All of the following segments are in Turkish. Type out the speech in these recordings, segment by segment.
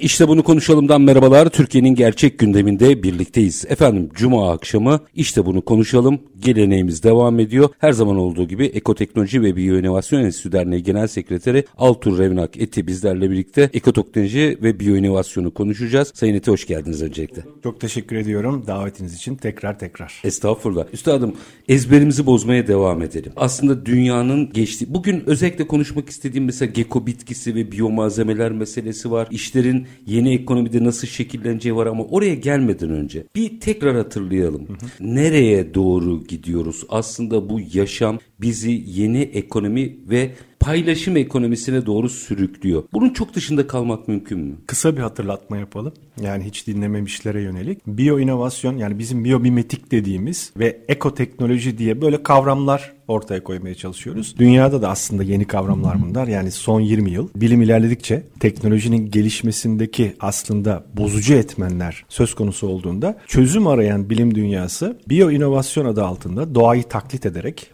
İşte bunu konuşalımdan merhabalar. Türkiye'nin gerçek gündeminde birlikteyiz. Efendim Cuma akşamı işte bunu konuşalım. Geleneğimiz devam ediyor. Her zaman olduğu gibi Ekoteknoloji ve Biyoinovasyon Enstitüsü Derneği Genel Sekreteri Altur Revnak Eti bizlerle birlikte ekoteknoloji ve biyoinovasyonu konuşacağız. Sayın Eti hoş geldiniz öncelikle. Çok teşekkür ediyorum davetiniz için tekrar tekrar. Estağfurullah. Üstadım ezberimizi bozmaya devam edelim. Aslında dünyanın geçtiği, bugün özellikle konuşmak istediğim mesela geko bitkisi ve biyomalzemeler meselesi var. İşlerin yeni ekonomide nasıl şekilleneceği var ama oraya gelmeden önce bir tekrar hatırlayalım. Hı hı. Nereye doğru gidiyoruz? Aslında bu yaşam bizi yeni ekonomi ve paylaşım ekonomisine doğru sürüklüyor. Bunun çok dışında kalmak mümkün mü? Kısa bir hatırlatma yapalım. Yani hiç dinlememişlere yönelik. Biyo inovasyon yani bizim biyomimetik dediğimiz ve ekoteknoloji diye böyle kavramlar ortaya koymaya çalışıyoruz. Dünyada da aslında yeni kavramlar bunlar. Yani son 20 yıl bilim ilerledikçe teknolojinin gelişmesindeki aslında bozucu etmenler söz konusu olduğunda çözüm arayan bilim dünyası biyo inovasyon adı altında doğayı taklit ederek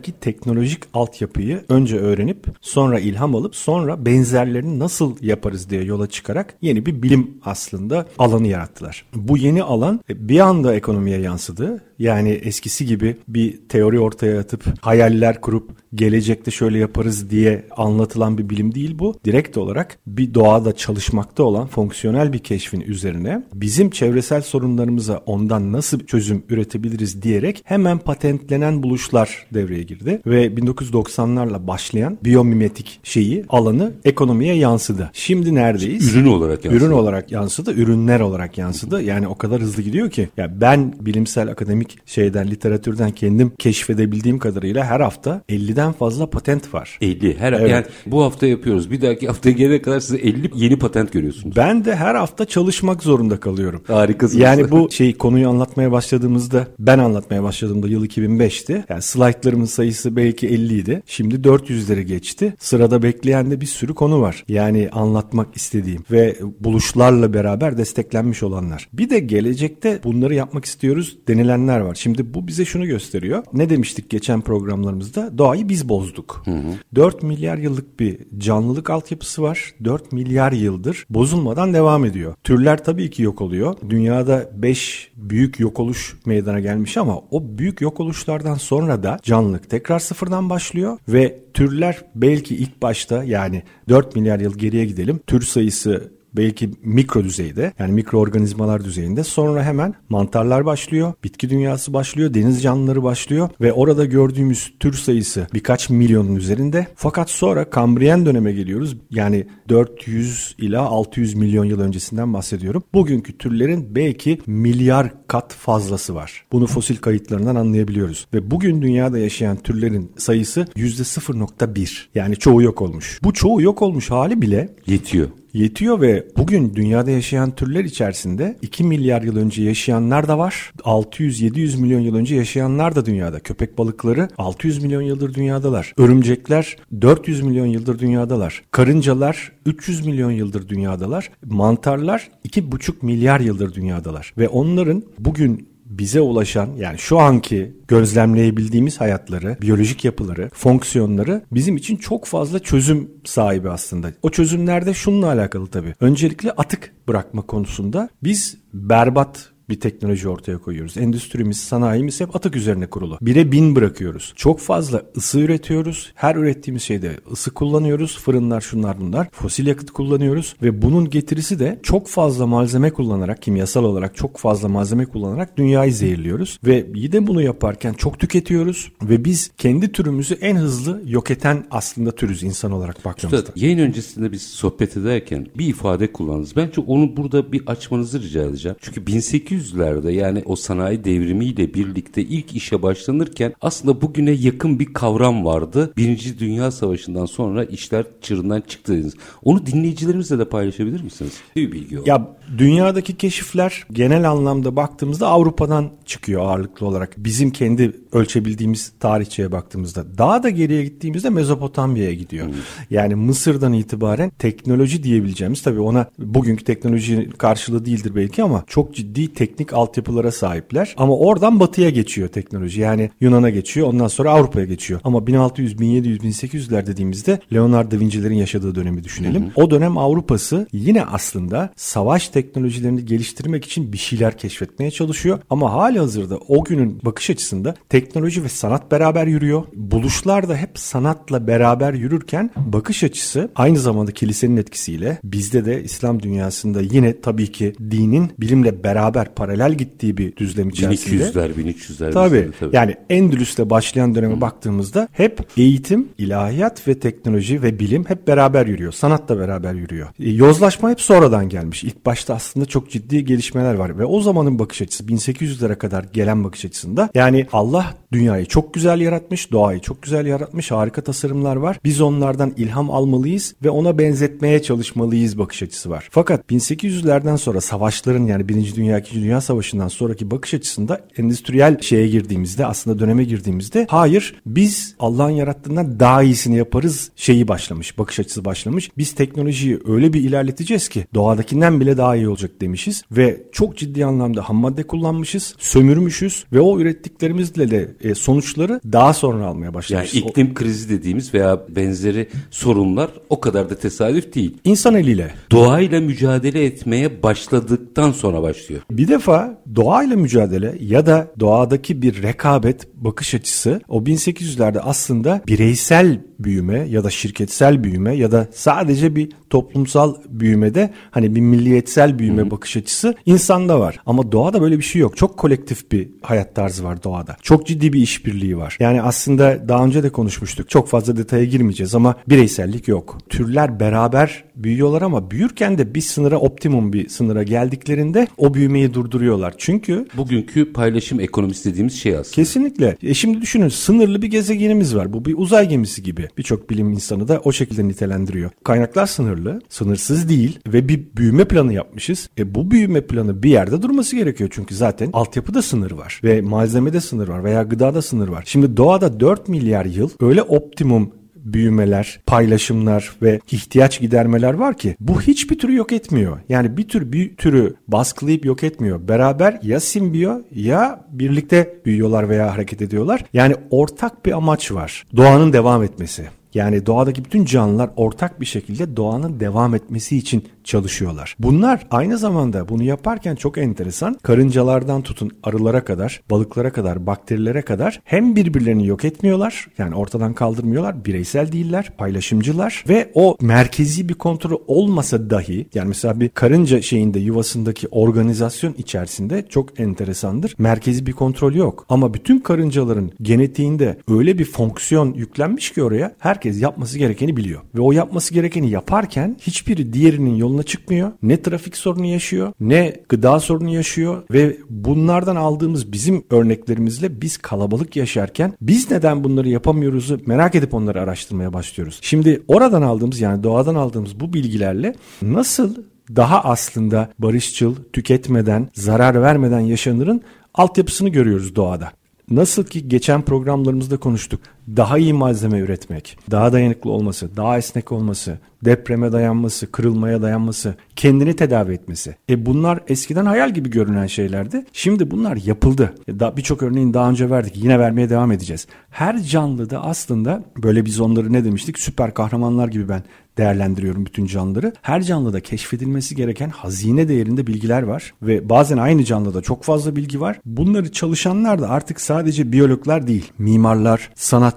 doğadaki teknolojik altyapıyı önce öğrenip sonra ilham alıp sonra benzerlerini nasıl yaparız diye yola çıkarak yeni bir bilim aslında alanı yarattılar. Bu yeni alan bir anda ekonomiye yansıdı. Yani eskisi gibi bir teori ortaya atıp hayaller kurup gelecekte şöyle yaparız diye anlatılan bir bilim değil bu. Direkt olarak bir doğada çalışmakta olan fonksiyonel bir keşfin üzerine bizim çevresel sorunlarımıza ondan nasıl çözüm üretebiliriz diyerek hemen patentlenen buluşlar devreye girdi ve 1990'larla başlayan biyomimetik şeyi alanı ekonomiye yansıdı. Şimdi neredeyiz? Ürün olarak yansıdı. Ürün olarak yansıdı, ürünler olarak yansıdı. Yani o kadar hızlı gidiyor ki ya ben bilimsel akademik şeyden literatürden kendim keşfedebildiğim kadarıyla her hafta 50'den fazla patent var. 50 her evet. yani bu hafta yapıyoruz. Bir dahaki hafta gelene kadar size 50 yeni patent görüyorsunuz. Ben de her hafta çalışmak zorunda kalıyorum. Harikasınız. Yani bu şey konuyu anlatmaya başladığımızda ben anlatmaya başladığımda yıl 2005'ti. Yani slaytlarımın sayısı belki 50 idi. Şimdi 400'leri geçti. Sırada bekleyen de bir sürü konu var. Yani anlatmak istediğim ve buluşlarla beraber desteklenmiş olanlar. Bir de gelecekte bunları yapmak istiyoruz denilenler var. Şimdi bu bize şunu gösteriyor. Ne demiştik geçen programlarımızda? Doğayı biz bozduk. Hı hı. 4 milyar yıllık bir canlılık altyapısı var. 4 milyar yıldır bozulmadan devam ediyor. Türler tabii ki yok oluyor. Dünyada 5 büyük yok oluş meydana gelmiş ama o büyük yok oluşlardan sonra da canlılık tekrar sıfırdan başlıyor ve türler belki ilk başta yani 4 milyar yıl geriye gidelim. Tür sayısı belki mikro düzeyde yani mikroorganizmalar düzeyinde sonra hemen mantarlar başlıyor, bitki dünyası başlıyor, deniz canlıları başlıyor ve orada gördüğümüz tür sayısı birkaç milyonun üzerinde. Fakat sonra Kambriyen döneme geliyoruz. Yani 400 ila 600 milyon yıl öncesinden bahsediyorum. Bugünkü türlerin belki milyar kat fazlası var. Bunu fosil kayıtlarından anlayabiliyoruz. Ve bugün dünyada yaşayan türlerin sayısı %0.1. Yani çoğu yok olmuş. Bu çoğu yok olmuş hali bile yetiyor yetiyor ve bugün dünyada yaşayan türler içerisinde 2 milyar yıl önce yaşayanlar da var. 600-700 milyon yıl önce yaşayanlar da dünyada. Köpek balıkları 600 milyon yıldır dünyadalar. Örümcekler 400 milyon yıldır dünyadalar. Karıncalar 300 milyon yıldır dünyadalar. Mantarlar 2,5 milyar yıldır dünyadalar. Ve onların bugün bize ulaşan yani şu anki gözlemleyebildiğimiz hayatları, biyolojik yapıları, fonksiyonları bizim için çok fazla çözüm sahibi aslında. O çözümlerde şununla alakalı tabii. Öncelikle atık bırakma konusunda biz berbat bir teknoloji ortaya koyuyoruz. Endüstrimiz, sanayimiz hep atık üzerine kurulu. Bire bin bırakıyoruz. Çok fazla ısı üretiyoruz. Her ürettiğimiz şeyde ısı kullanıyoruz. Fırınlar şunlar bunlar. Fosil yakıt kullanıyoruz ve bunun getirisi de çok fazla malzeme kullanarak, kimyasal olarak çok fazla malzeme kullanarak dünyayı zehirliyoruz. Ve iyi de bunu yaparken çok tüketiyoruz ve biz kendi türümüzü en hızlı yok eden aslında türüz insan olarak baktığımızda. Üstad, yayın öncesinde biz sohbet ederken bir ifade kullandınız. Bence onu burada bir açmanızı rica edeceğim. Çünkü 1800 1800'lerde yani o sanayi devrimiyle birlikte ilk işe başlanırken aslında bugüne yakın bir kavram vardı. Birinci Dünya Savaşı'ndan sonra işler çığırından çıktı dediniz. Onu dinleyicilerimizle de paylaşabilir misiniz? Bir bilgi o. Ya dünyadaki keşifler genel anlamda baktığımızda Avrupa'dan çıkıyor ağırlıklı olarak. Bizim kendi ölçebildiğimiz tarihçeye baktığımızda. Daha da geriye gittiğimizde Mezopotamya'ya gidiyor. Hmm. Yani Mısır'dan itibaren teknoloji diyebileceğimiz tabii ona bugünkü teknoloji karşılığı değildir belki ama çok ciddi teknik altyapılara sahipler. Ama oradan batıya geçiyor teknoloji. Yani Yunan'a geçiyor ondan sonra Avrupa'ya geçiyor. Ama 1600, 1700, 1800'ler dediğimizde Leonardo da Vinci'lerin yaşadığı dönemi düşünelim. Hı hı. O dönem Avrupa'sı yine aslında savaş teknolojilerini geliştirmek için bir şeyler keşfetmeye çalışıyor. Ama hali hazırda o günün bakış açısında teknoloji ve sanat beraber yürüyor. Buluşlar da hep sanatla beraber yürürken bakış açısı aynı zamanda kilisenin etkisiyle bizde de İslam dünyasında yine tabii ki dinin bilimle beraber paralel gittiği bir düzlem içerisinde. 1200'ler, 1300'ler. Tabii. tabii. Yani Endülüs'le başlayan döneme Hı. baktığımızda hep eğitim, ilahiyat ve teknoloji ve bilim hep beraber yürüyor. Sanat da beraber yürüyor. E, yozlaşma hep sonradan gelmiş. İlk başta aslında çok ciddi gelişmeler var ve o zamanın bakış açısı 1800'lere kadar gelen bakış açısında yani Allah dünyayı çok güzel yaratmış, doğayı çok güzel yaratmış, harika tasarımlar var. Biz onlardan ilham almalıyız ve ona benzetmeye çalışmalıyız bakış açısı var. Fakat 1800'lerden sonra savaşların yani 1. Dünya 2. Dünya Savaşı'ndan sonraki bakış açısında endüstriyel şeye girdiğimizde aslında döneme girdiğimizde hayır biz Allah'ın yarattığından daha iyisini yaparız şeyi başlamış. Bakış açısı başlamış. Biz teknolojiyi öyle bir ilerleteceğiz ki doğadakinden bile daha iyi olacak demişiz ve çok ciddi anlamda ham madde kullanmışız, sömürmüşüz ve o ürettiklerimizle de e, sonuçları daha sonra almaya başlamışız. Yani iklim krizi dediğimiz veya benzeri sorunlar o kadar da tesadüf değil. İnsan eliyle. Doğayla mücadele etmeye başladıktan sonra başlıyor. Bir defa doğayla mücadele ya da doğadaki bir rekabet bakış açısı o 1800'lerde aslında bireysel büyüme ya da şirketsel büyüme ya da sadece bir toplumsal büyümede hani bir milliyetsel büyüme Hı-hı. bakış açısı insanda var. Ama doğada böyle bir şey yok. Çok kolektif bir hayat tarzı var doğada. Çok ciddi bir işbirliği var. Yani aslında daha önce de konuşmuştuk. Çok fazla detaya girmeyeceğiz ama bireysellik yok. Türler beraber büyüyorlar ama büyürken de bir sınıra optimum bir sınıra geldiklerinde o büyümeyi durduruyorlar. Çünkü bugünkü paylaşım ekonomisi dediğimiz şey aslında. Kesinlikle. E şimdi düşünün sınırlı bir gezegenimiz var. Bu bir uzay gemisi gibi. Birçok bilim insanı da o şekilde nitelendiriyor. Kaynaklar sınırlı, sınırsız değil ve bir büyüme planı yapmışız. E bu büyüme planı bir yerde durması gerekiyor çünkü zaten altyapıda sınır var ve malzemede sınır var veya gıdada sınır var. Şimdi doğada 4 milyar yıl öyle optimum büyümeler, paylaşımlar ve ihtiyaç gidermeler var ki bu hiçbir türü yok etmiyor. Yani bir tür bir türü baskılayıp yok etmiyor. Beraber ya simbiyo ya birlikte büyüyorlar veya hareket ediyorlar. Yani ortak bir amaç var. Doğanın devam etmesi. Yani doğadaki bütün canlılar ortak bir şekilde doğanın devam etmesi için çalışıyorlar. Bunlar aynı zamanda bunu yaparken çok enteresan. Karıncalardan tutun arılara kadar, balıklara kadar, bakterilere kadar hem birbirlerini yok etmiyorlar. Yani ortadan kaldırmıyorlar. Bireysel değiller, paylaşımcılar ve o merkezi bir kontrol olmasa dahi yani mesela bir karınca şeyinde yuvasındaki organizasyon içerisinde çok enteresandır. Merkezi bir kontrol yok. Ama bütün karıncaların genetiğinde öyle bir fonksiyon yüklenmiş ki oraya herkes yapması gerekeni biliyor. Ve o yapması gerekeni yaparken hiçbiri diğerinin yoluna yoluna çıkmıyor. Ne trafik sorunu yaşıyor, ne gıda sorunu yaşıyor ve bunlardan aldığımız bizim örneklerimizle biz kalabalık yaşarken biz neden bunları yapamıyoruzu merak edip onları araştırmaya başlıyoruz. Şimdi oradan aldığımız yani doğadan aldığımız bu bilgilerle nasıl daha aslında barışçıl, tüketmeden, zarar vermeden yaşanırın altyapısını görüyoruz doğada. Nasıl ki geçen programlarımızda konuştuk. Daha iyi malzeme üretmek, daha dayanıklı olması, daha esnek olması, depreme dayanması, kırılmaya dayanması, kendini tedavi etmesi. E bunlar eskiden hayal gibi görünen şeylerdi. Şimdi bunlar yapıldı. E birçok örneğin daha önce verdik. Yine vermeye devam edeceğiz. Her canlıda aslında böyle biz onları ne demiştik? Süper kahramanlar gibi ben değerlendiriyorum bütün canlıları. Her canlıda keşfedilmesi gereken hazine değerinde bilgiler var ve bazen aynı canlıda çok fazla bilgi var. Bunları çalışanlar da artık sadece biyologlar değil, mimarlar,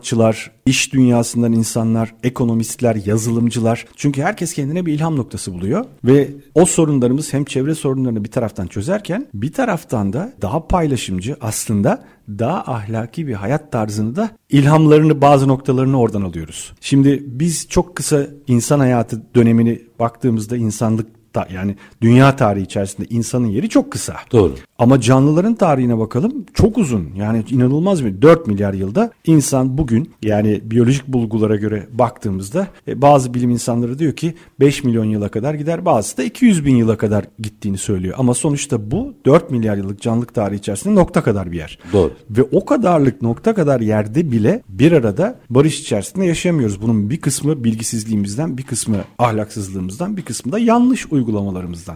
sanatçılar, iş dünyasından insanlar, ekonomistler, yazılımcılar. Çünkü herkes kendine bir ilham noktası buluyor ve o sorunlarımız hem çevre sorunlarını bir taraftan çözerken bir taraftan da daha paylaşımcı aslında daha ahlaki bir hayat tarzını da ilhamlarını bazı noktalarını oradan alıyoruz. Şimdi biz çok kısa insan hayatı dönemini baktığımızda insanlık Ta, yani dünya tarihi içerisinde insanın yeri çok kısa. Doğru. Ama canlıların tarihine bakalım çok uzun. Yani inanılmaz bir 4 milyar yılda insan bugün yani biyolojik bulgulara göre baktığımızda e, bazı bilim insanları diyor ki 5 milyon yıla kadar gider bazısı da 200 bin yıla kadar gittiğini söylüyor. Ama sonuçta bu 4 milyar yıllık canlılık tarihi içerisinde nokta kadar bir yer. Doğru. Ve o kadarlık nokta kadar yerde bile bir arada barış içerisinde yaşayamıyoruz. Bunun bir kısmı bilgisizliğimizden, bir kısmı ahlaksızlığımızdan, bir kısmı da yanlış uygulamalarımızdan.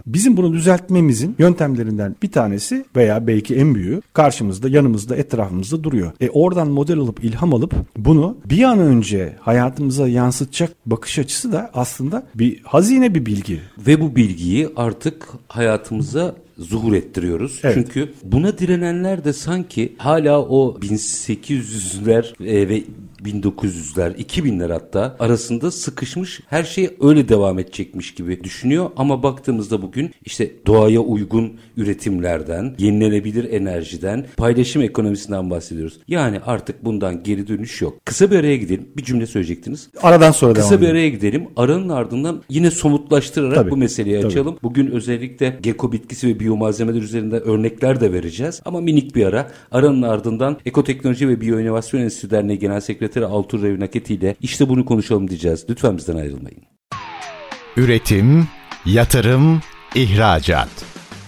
Bizim bunu düzeltmemizin yöntemlerinden bir tanesi veya belki en büyüğü karşımızda, yanımızda, etrafımızda duruyor. E oradan model alıp, ilham alıp bunu bir an önce hayatımıza yansıtacak bakış açısı da aslında bir hazine bir bilgi. Ve bu bilgiyi artık hayatımıza zuhur ettiriyoruz. Evet. Çünkü buna direnenler de sanki hala o 1800'ler e, ve 1900'ler, 2000'ler hatta arasında sıkışmış her şey öyle devam edecekmiş gibi düşünüyor. Ama baktığımızda bugün işte doğaya uygun üretimlerden, yenilenebilir enerjiden, paylaşım ekonomisinden bahsediyoruz. Yani artık bundan geri dönüş yok. Kısa bir araya gidelim. Bir cümle söyleyecektiniz. Aradan sonra devam Kısa bir edelim. araya gidelim. Aranın ardından yine somutlaştırarak Tabii, bu meseleyi tabii. açalım. Bugün özellikle geko bitkisi ve biyomalzemeler üzerinde örnekler de vereceğiz. Ama minik bir ara. Aranın ardından Ekoteknoloji ve Biyoinovasyon Enstitüsü Derneği Genel Sekreteri Altur Revnaketi ile işte bunu konuşalım diyeceğiz. Lütfen bizden ayrılmayın. Üretim, yatırım, ihracat.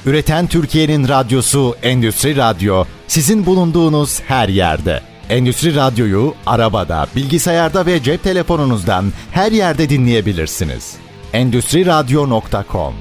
Üreten Türkiye'nin radyosu Endüstri Radyo sizin bulunduğunuz her yerde. Endüstri Radyo'yu arabada, bilgisayarda ve cep telefonunuzdan her yerde dinleyebilirsiniz. Endüstri Radyo.com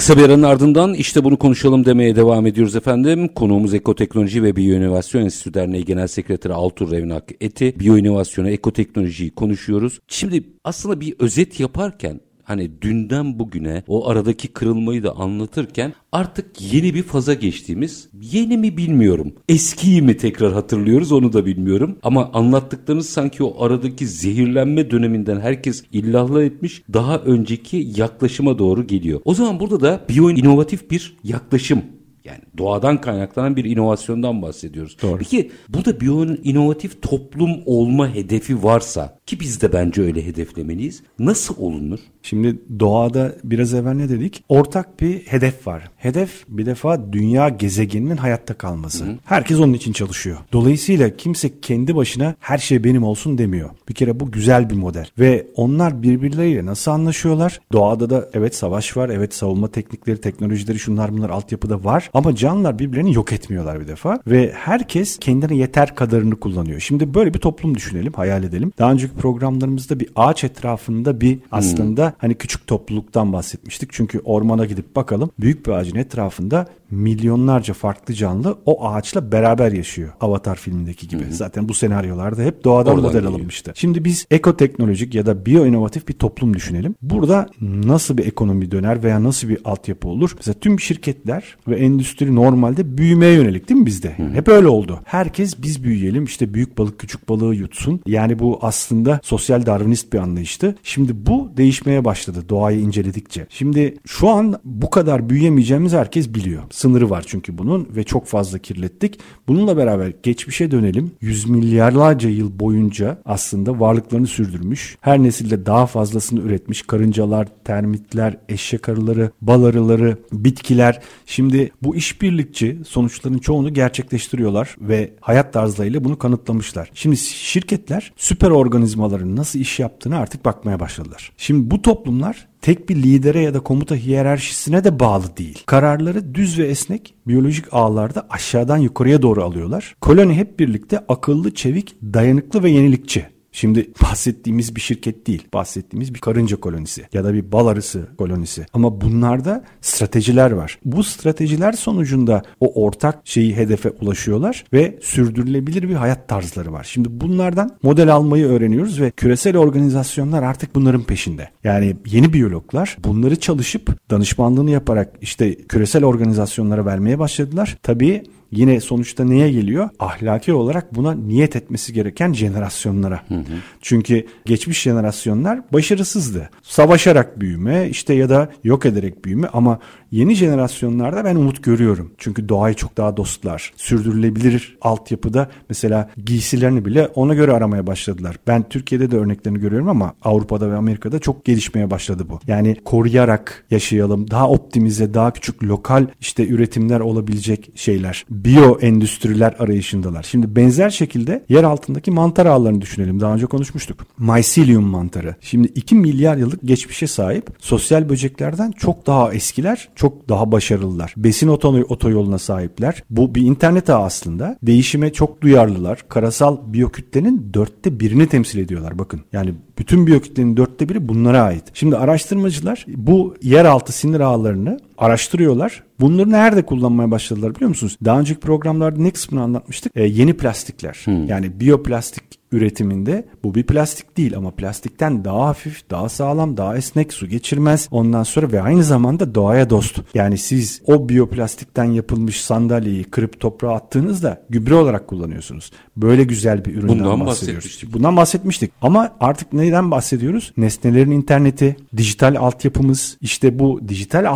Kısa bir aranın ardından işte bunu konuşalım demeye devam ediyoruz efendim. Konuğumuz Ekoteknoloji ve Biyoinovasyon Enstitüsü Derneği Genel Sekreteri Altur Revnak Eti. Biyoinovasyonu, ekoteknolojiyi konuşuyoruz. Şimdi aslında bir özet yaparken hani dünden bugüne o aradaki kırılmayı da anlatırken artık yeni bir faza geçtiğimiz yeni mi bilmiyorum. Eskiyi mi tekrar hatırlıyoruz onu da bilmiyorum. Ama anlattıklarınız sanki o aradaki zehirlenme döneminden herkes illahla etmiş daha önceki yaklaşıma doğru geliyor. O zaman burada da biyo inovatif bir yaklaşım yani doğadan kaynaklanan bir inovasyondan bahsediyoruz. Doğru. Peki burada biyo inovatif toplum olma hedefi varsa ki biz de bence öyle hedeflemeliyiz. Nasıl olunur? Şimdi doğada biraz evvel ne dedik? Ortak bir hedef var. Hedef bir defa dünya gezegeninin hayatta kalması. Herkes onun için çalışıyor. Dolayısıyla kimse kendi başına her şey benim olsun demiyor. Bir kere bu güzel bir model. Ve onlar birbirleriyle nasıl anlaşıyorlar? Doğada da evet savaş var, evet savunma teknikleri, teknolojileri şunlar bunlar altyapıda var. Ama canlılar birbirlerini yok etmiyorlar bir defa. Ve herkes kendine yeter kadarını kullanıyor. Şimdi böyle bir toplum düşünelim, hayal edelim. Daha önceki programlarımızda bir ağaç etrafında bir aslında hani küçük topluluktan bahsetmiştik. Çünkü ormana gidip bakalım büyük bir ağacın etrafında milyonlarca farklı canlı o ağaçla beraber yaşıyor. Avatar filmindeki gibi. Zaten bu senaryolarda hep doğadan Oradan model geliyor. alınmıştı. Şimdi biz ekoteknolojik ya da biyoinovatif bir toplum düşünelim. Burada nasıl bir ekonomi döner veya nasıl bir altyapı olur? Mesela tüm şirketler ve endüstri normalde büyümeye yönelik değil mi bizde? Hep öyle oldu. Herkes biz büyüyelim işte büyük balık küçük balığı yutsun. Yani bu aslında sosyal darwinist bir anlayıştı. Şimdi bu değişmeye başladı doğayı inceledikçe. Şimdi şu an bu kadar büyüyemeyeceğimiz herkes biliyor. Sınırı var çünkü bunun ve çok fazla kirlettik. Bununla beraber geçmişe dönelim. Yüz milyarlarca yıl boyunca aslında varlıklarını sürdürmüş. Her nesilde daha fazlasını üretmiş. Karıncalar, termitler, eşek arıları, bal arıları, bitkiler. Şimdi bu işbirlikçi sonuçların çoğunu gerçekleştiriyorlar ve hayat tarzlarıyla bunu kanıtlamışlar. Şimdi şirketler süper organizmaların nasıl iş yaptığını artık bakmaya başladılar. Şimdi bu toplumlar tek bir lidere ya da komuta hiyerarşisine de bağlı değil. Kararları düz ve esnek biyolojik ağlarda aşağıdan yukarıya doğru alıyorlar. Koloni hep birlikte akıllı, çevik, dayanıklı ve yenilikçi. Şimdi bahsettiğimiz bir şirket değil. Bahsettiğimiz bir karınca kolonisi ya da bir bal arısı kolonisi. Ama bunlarda stratejiler var. Bu stratejiler sonucunda o ortak şeyi hedefe ulaşıyorlar ve sürdürülebilir bir hayat tarzları var. Şimdi bunlardan model almayı öğreniyoruz ve küresel organizasyonlar artık bunların peşinde. Yani yeni biyologlar bunları çalışıp danışmanlığını yaparak işte küresel organizasyonlara vermeye başladılar. Tabii yine sonuçta neye geliyor? Ahlaki olarak buna niyet etmesi gereken jenerasyonlara. Hı hı. Çünkü geçmiş jenerasyonlar başarısızdı. Savaşarak büyüme işte ya da yok ederek büyüme ama yeni jenerasyonlarda ben umut görüyorum. Çünkü doğayı çok daha dostlar. Sürdürülebilir altyapıda mesela giysilerini bile ona göre aramaya başladılar. Ben Türkiye'de de örneklerini görüyorum ama Avrupa'da ve Amerika'da çok gelişmeye başladı bu. Yani koruyarak yaşayalım. Daha optimize, daha küçük lokal işte üretimler olabilecek şeyler. Biyo endüstriler arayışındalar. Şimdi benzer şekilde yer altındaki mantar ağlarını düşünelim. Daha önce konuşmuştuk. Mycelium mantarı. Şimdi 2 milyar yıllık geçmişe sahip sosyal böceklerden çok daha eskiler, çok daha başarılılar. Besin otoyoluna sahipler. Bu bir internet ağı aslında. Değişime çok duyarlılar. Karasal biyokütlenin dörtte birini temsil ediyorlar bakın. Yani bütün biyokütlenin dörtte biri bunlara ait. Şimdi araştırmacılar bu yeraltı sinir ağlarını araştırıyorlar. Bunları nerede kullanmaya başladılar biliyor musunuz? Daha önceki programlarda ne kısmını anlatmıştık? Ee, yeni plastikler. Hmm. Yani biyoplastik üretiminde bu bir plastik değil ama plastikten daha hafif, daha sağlam, daha esnek, su geçirmez. Ondan sonra ve aynı zamanda doğaya dost. Yani siz o biyoplastikten yapılmış sandalyeyi kırıp toprağa attığınızda gübre olarak kullanıyorsunuz. Böyle güzel bir üründen Bundan bahsediyoruz. Bahsetmiştik. Bundan bahsetmiştik. Ama artık neyden bahsediyoruz? Nesnelerin interneti, dijital altyapımız, işte bu dijital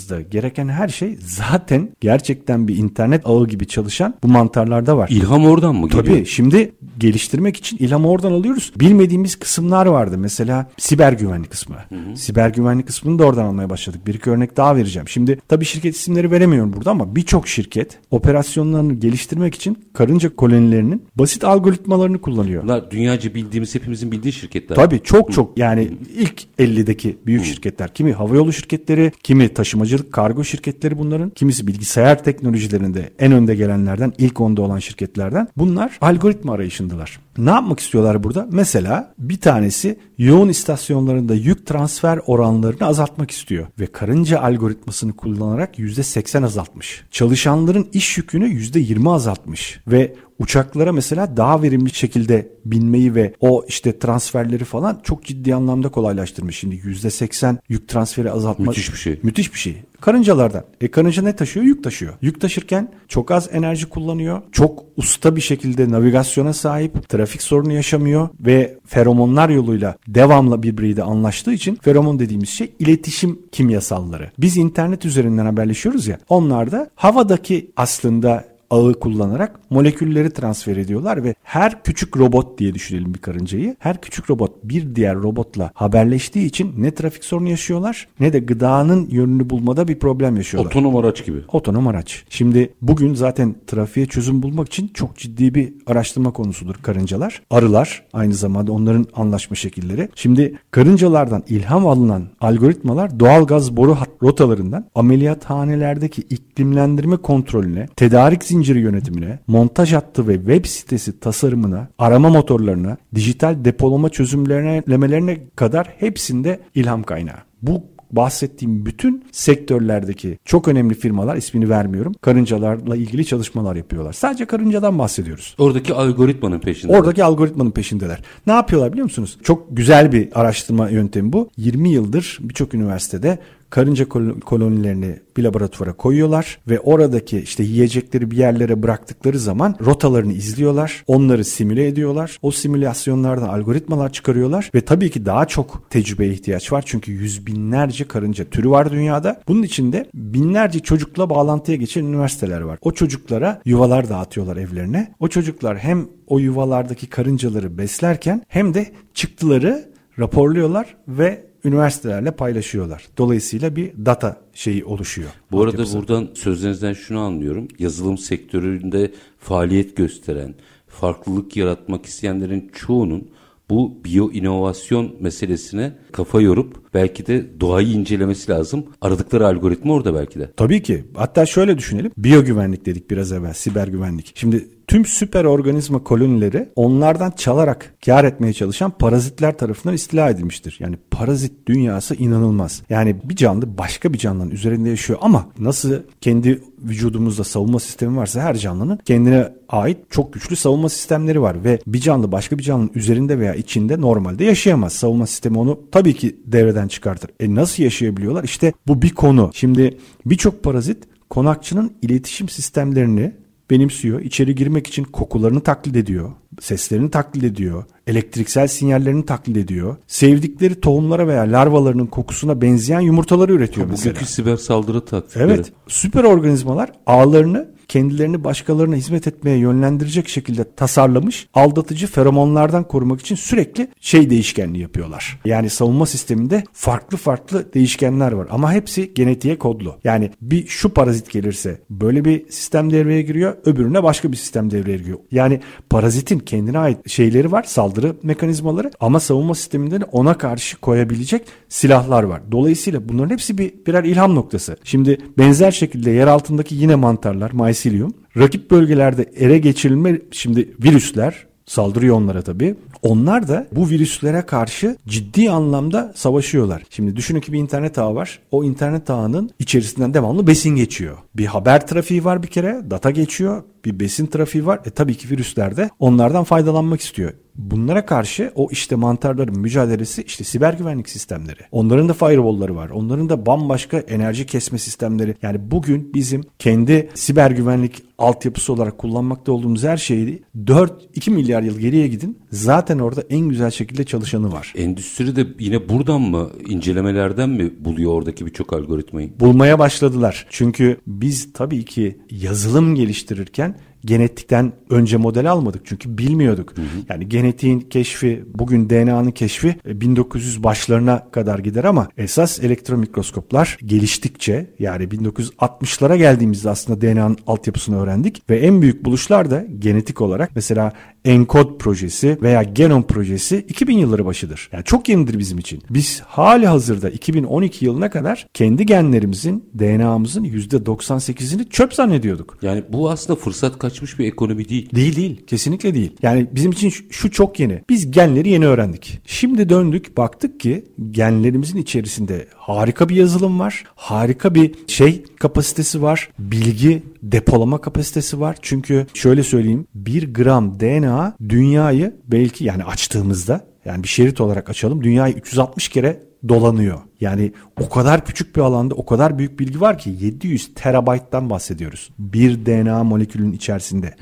altyapımızda gereken her şey zaten gerçekten bir internet ağı gibi çalışan bu mantarlarda var. İlham oradan mı geliyor? Tabii. Şimdi geliştirme çözmek için ilhamı oradan alıyoruz. Bilmediğimiz kısımlar vardı. Mesela siber güvenlik kısmı. Hı hı. Siber güvenlik kısmını da oradan almaya başladık. Bir iki örnek daha vereceğim. Şimdi tabii şirket isimleri veremiyorum burada ama birçok şirket operasyonlarını geliştirmek için karınca kolonilerinin basit algoritmalarını kullanıyor. Bunlar dünyaca bildiğimiz hepimizin bildiği şirketler. Tabii çok hı. çok yani ilk 50'deki büyük hı. şirketler. Kimi havayolu şirketleri, kimi taşımacılık, kargo şirketleri bunların. Kimisi bilgisayar teknolojilerinde en önde gelenlerden, ilk onda olan şirketlerden. Bunlar algoritma arayışındalar. Ne yapmak istiyorlar burada? Mesela bir tanesi yoğun istasyonlarında yük transfer oranlarını azaltmak istiyor ve karınca algoritmasını kullanarak %80 azaltmış. Çalışanların iş yükünü %20 azaltmış ve uçaklara mesela daha verimli şekilde binmeyi ve o işte transferleri falan çok ciddi anlamda kolaylaştırmış. Şimdi %80 yük transferi azaltma. Müthiş bir şey. Müthiş bir şey. Karıncalardan. E karınca ne taşıyor? Yük taşıyor. Yük taşırken çok az enerji kullanıyor. Çok usta bir şekilde navigasyona sahip. Trafik sorunu yaşamıyor ve feromonlar yoluyla devamlı birbiriyle anlaştığı için feromon dediğimiz şey iletişim kimyasalları. Biz internet üzerinden haberleşiyoruz ya. Onlar da havadaki aslında ağı kullanarak molekülleri transfer ediyorlar ve her küçük robot diye düşünelim bir karıncayı. Her küçük robot bir diğer robotla haberleştiği için ne trafik sorunu yaşıyorlar ne de gıdanın yönünü bulmada bir problem yaşıyorlar. Otonom araç gibi. Otonom araç. Şimdi bugün zaten trafiğe çözüm bulmak için çok ciddi bir araştırma konusudur karıncalar. Arılar aynı zamanda onların anlaşma şekilleri. Şimdi karıncalardan ilham alınan algoritmalar doğal gaz boru rotalarından ameliyathanelerdeki iklimlendirme kontrolüne, tedarik zincirine zinciri yönetimine, montaj hattı ve web sitesi tasarımına, arama motorlarına, dijital depolama çözümlemelerine kadar hepsinde ilham kaynağı. Bu bahsettiğim bütün sektörlerdeki çok önemli firmalar ismini vermiyorum. Karıncalarla ilgili çalışmalar yapıyorlar. Sadece karıncadan bahsediyoruz. Oradaki algoritmanın peşindeler. Oradaki algoritmanın peşindeler. Ne yapıyorlar biliyor musunuz? Çok güzel bir araştırma yöntemi bu. 20 yıldır birçok üniversitede karınca kolonilerini bir laboratuvara koyuyorlar ve oradaki işte yiyecekleri bir yerlere bıraktıkları zaman rotalarını izliyorlar. Onları simüle ediyorlar. O simülasyonlardan algoritmalar çıkarıyorlar ve tabii ki daha çok tecrübeye ihtiyaç var. Çünkü yüz binlerce karınca türü var dünyada. Bunun içinde binlerce çocukla bağlantıya geçen üniversiteler var. O çocuklara yuvalar dağıtıyorlar evlerine. O çocuklar hem o yuvalardaki karıncaları beslerken hem de çıktıları raporluyorlar ve üniversitelerle paylaşıyorlar. Dolayısıyla bir data şeyi oluşuyor. Bu arada yapısı. buradan sözlerinizden şunu anlıyorum. Yazılım sektöründe faaliyet gösteren, farklılık yaratmak isteyenlerin çoğunun bu biyo inovasyon meselesine kafa yorup belki de doğayı incelemesi lazım. Aradıkları algoritma orada belki de. Tabii ki. Hatta şöyle düşünelim. Biyo güvenlik dedik biraz evvel. Siber güvenlik. Şimdi tüm süper organizma kolonileri onlardan çalarak kar etmeye çalışan parazitler tarafından istila edilmiştir. Yani parazit dünyası inanılmaz. Yani bir canlı başka bir canlının üzerinde yaşıyor ama nasıl kendi vücudumuzda savunma sistemi varsa her canlının kendine ait çok güçlü savunma sistemleri var ve bir canlı başka bir canlının üzerinde veya içinde normalde yaşayamaz. Savunma sistemi onu tabii ki devreden çıkartır. E nasıl yaşayabiliyorlar? İşte bu bir konu. Şimdi birçok parazit konakçının iletişim sistemlerini benimsiyor. İçeri girmek için kokularını taklit ediyor. Seslerini taklit ediyor. Elektriksel sinyallerini taklit ediyor. Sevdikleri tohumlara veya larvalarının kokusuna benzeyen yumurtaları üretiyor mesela. Bugünkü siber saldırı taktikleri. Evet. Süper organizmalar ağlarını kendilerini başkalarına hizmet etmeye yönlendirecek şekilde tasarlamış aldatıcı feromonlardan korumak için sürekli şey değişkenliği yapıyorlar. Yani savunma sisteminde farklı farklı değişkenler var ama hepsi genetiğe kodlu. Yani bir şu parazit gelirse böyle bir sistem devreye giriyor öbürüne başka bir sistem devreye giriyor. Yani parazitin kendine ait şeyleri var saldırı mekanizmaları ama savunma sisteminde de ona karşı koyabilecek silahlar var. Dolayısıyla bunların hepsi bir birer ilham noktası. Şimdi benzer şekilde yer altındaki yine mantarlar, mycelium. Rakip bölgelerde ele geçirilme şimdi virüsler saldırıyor onlara tabii. Onlar da bu virüslere karşı ciddi anlamda savaşıyorlar. Şimdi düşünün ki bir internet ağı var. O internet ağının içerisinden devamlı besin geçiyor. Bir haber trafiği var bir kere, data geçiyor. Bir besin trafiği var. E tabii ki virüsler de onlardan faydalanmak istiyor. Bunlara karşı o işte mantarların mücadelesi işte siber güvenlik sistemleri. Onların da firewall'ları var. Onların da bambaşka enerji kesme sistemleri. Yani bugün bizim kendi siber güvenlik altyapısı olarak kullanmakta olduğumuz her şeyi 4-2 milyar yıl geriye gidin. Zaten orada en güzel şekilde çalışanı var. Endüstri de yine buradan mı incelemelerden mi buluyor oradaki birçok algoritmayı? Bulmaya başladılar. Çünkü biz tabii ki yazılım geliştirirken genetikten önce model almadık çünkü bilmiyorduk. Hı hı. Yani genetiğin keşfi bugün DNA'nın keşfi 1900 e, başlarına kadar gider ama esas elektron mikroskoplar geliştikçe yani 1960'lara geldiğimizde aslında DNA'nın altyapısını öğrendik ve en büyük buluşlar da genetik olarak mesela ENCODE projesi veya Genom projesi 2000 yılları başıdır. Yani çok yenidir bizim için. Biz hali hazırda 2012 yılına kadar kendi genlerimizin, DNA'mızın %98'ini çöp zannediyorduk. Yani bu aslında fırsat kaçmış bir ekonomi değil. Değil değil. Kesinlikle değil. Yani bizim için şu çok yeni. Biz genleri yeni öğrendik. Şimdi döndük baktık ki genlerimizin içerisinde harika bir yazılım var. Harika bir şey kapasitesi var. Bilgi depolama kapasitesi var. Çünkü şöyle söyleyeyim. bir gram DNA dünyayı belki yani açtığımızda yani bir şerit olarak açalım. Dünyayı 360 kere dolanıyor. Yani o kadar küçük bir alanda o kadar büyük bilgi var ki 700 terabayttan bahsediyoruz. Bir DNA molekülün içerisinde.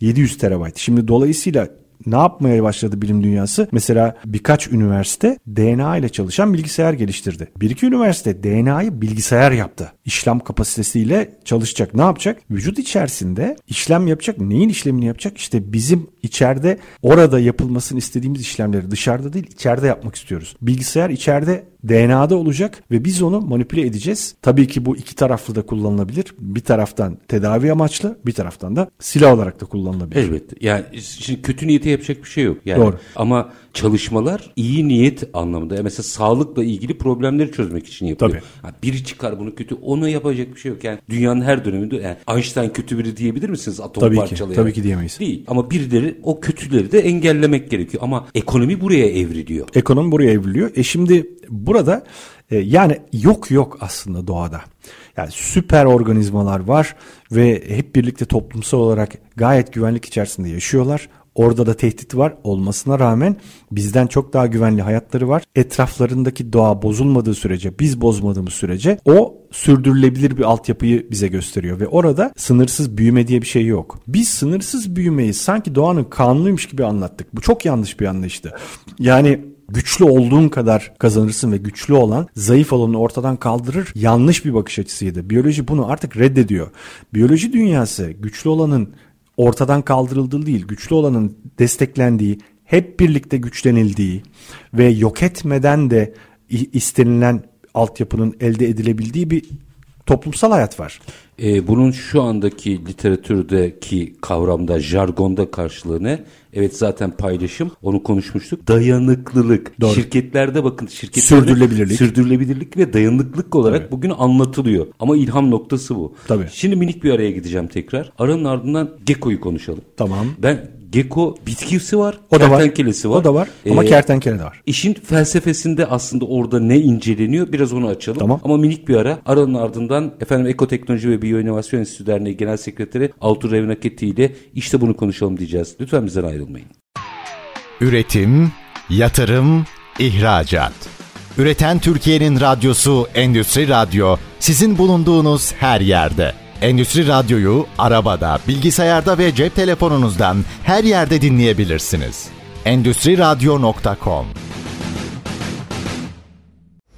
700 terabayt. Şimdi dolayısıyla ne yapmaya başladı bilim dünyası? Mesela birkaç üniversite DNA ile çalışan bilgisayar geliştirdi. Bir iki üniversite DNA'yı bilgisayar yaptı. İşlem kapasitesiyle çalışacak. Ne yapacak? Vücut içerisinde işlem yapacak. Neyin işlemini yapacak? İşte bizim içeride orada yapılmasını istediğimiz işlemleri dışarıda değil içeride yapmak istiyoruz. Bilgisayar içeride DNA'da olacak ve biz onu manipüle edeceğiz. Tabii ki bu iki taraflı da kullanılabilir. Bir taraftan tedavi amaçlı, bir taraftan da silah olarak da kullanılabilir. Elbette. Yani şimdi kötü niyete yapacak bir şey yok. Yani Doğru. Ama çalışmalar iyi niyet anlamında. Yani mesela sağlıkla ilgili problemleri çözmek için yapıyor. Tabii. Yani biri çıkar bunu kötü, onu yapacak bir şey yok. Yani dünyanın her döneminde yani Einstein kötü biri diyebilir misiniz atom tabii parçalayarak? Ki, tabii ki diyemeyiz. Değil. Ama birileri o kötüleri de engellemek gerekiyor. Ama ekonomi buraya evriliyor. Ekonomi buraya evriliyor. E şimdi burada e, yani yok yok aslında doğada. Yani süper organizmalar var ve hep birlikte toplumsal olarak gayet güvenlik içerisinde yaşıyorlar. Orada da tehdit var olmasına rağmen bizden çok daha güvenli hayatları var. Etraflarındaki doğa bozulmadığı sürece, biz bozmadığımız sürece o sürdürülebilir bir altyapıyı bize gösteriyor ve orada sınırsız büyüme diye bir şey yok. Biz sınırsız büyümeyi sanki doğanın kanunuymuş gibi anlattık. Bu çok yanlış bir anlayıştı. Yani güçlü olduğun kadar kazanırsın ve güçlü olan zayıf olanı ortadan kaldırır yanlış bir bakış açısıydı. Biyoloji bunu artık reddediyor. Biyoloji dünyası güçlü olanın ortadan kaldırıldığı değil, güçlü olanın desteklendiği, hep birlikte güçlenildiği ve yok etmeden de istenilen altyapının elde edilebildiği bir toplumsal hayat var. E, bunun şu andaki literatürdeki kavramda, jargonda karşılığı ne? Evet zaten paylaşım, onu konuşmuştuk. Dayanıklılık. Doğru. Şirketlerde bakın şirketlerde sürdürülebilirlik. Sürdürülebilirlik ve dayanıklılık olarak evet. bugün anlatılıyor. Ama ilham noktası bu. Tabii. Şimdi minik bir araya gideceğim tekrar. Aranın ardından Gekko'yu konuşalım. Tamam. Ben Gecko bitkisi var, o da kertenkelesi var. O da var ama ee, kertenkele de var. İşin felsefesinde aslında orada ne inceleniyor biraz onu açalım. Tamam. Ama minik bir ara aranın ardından efendim Ekoteknoloji ve Biyoinovasyon Enstitüsü Derneği Genel Sekreteri Altur Revnaketi ile işte bunu konuşalım diyeceğiz. Lütfen bizden ayrılmayın. Üretim, yatırım, ihracat. Üreten Türkiye'nin radyosu Endüstri Radyo sizin bulunduğunuz her yerde. Endüstri Radyo'yu arabada, bilgisayarda ve cep telefonunuzdan her yerde dinleyebilirsiniz. Endüstri Radyo.com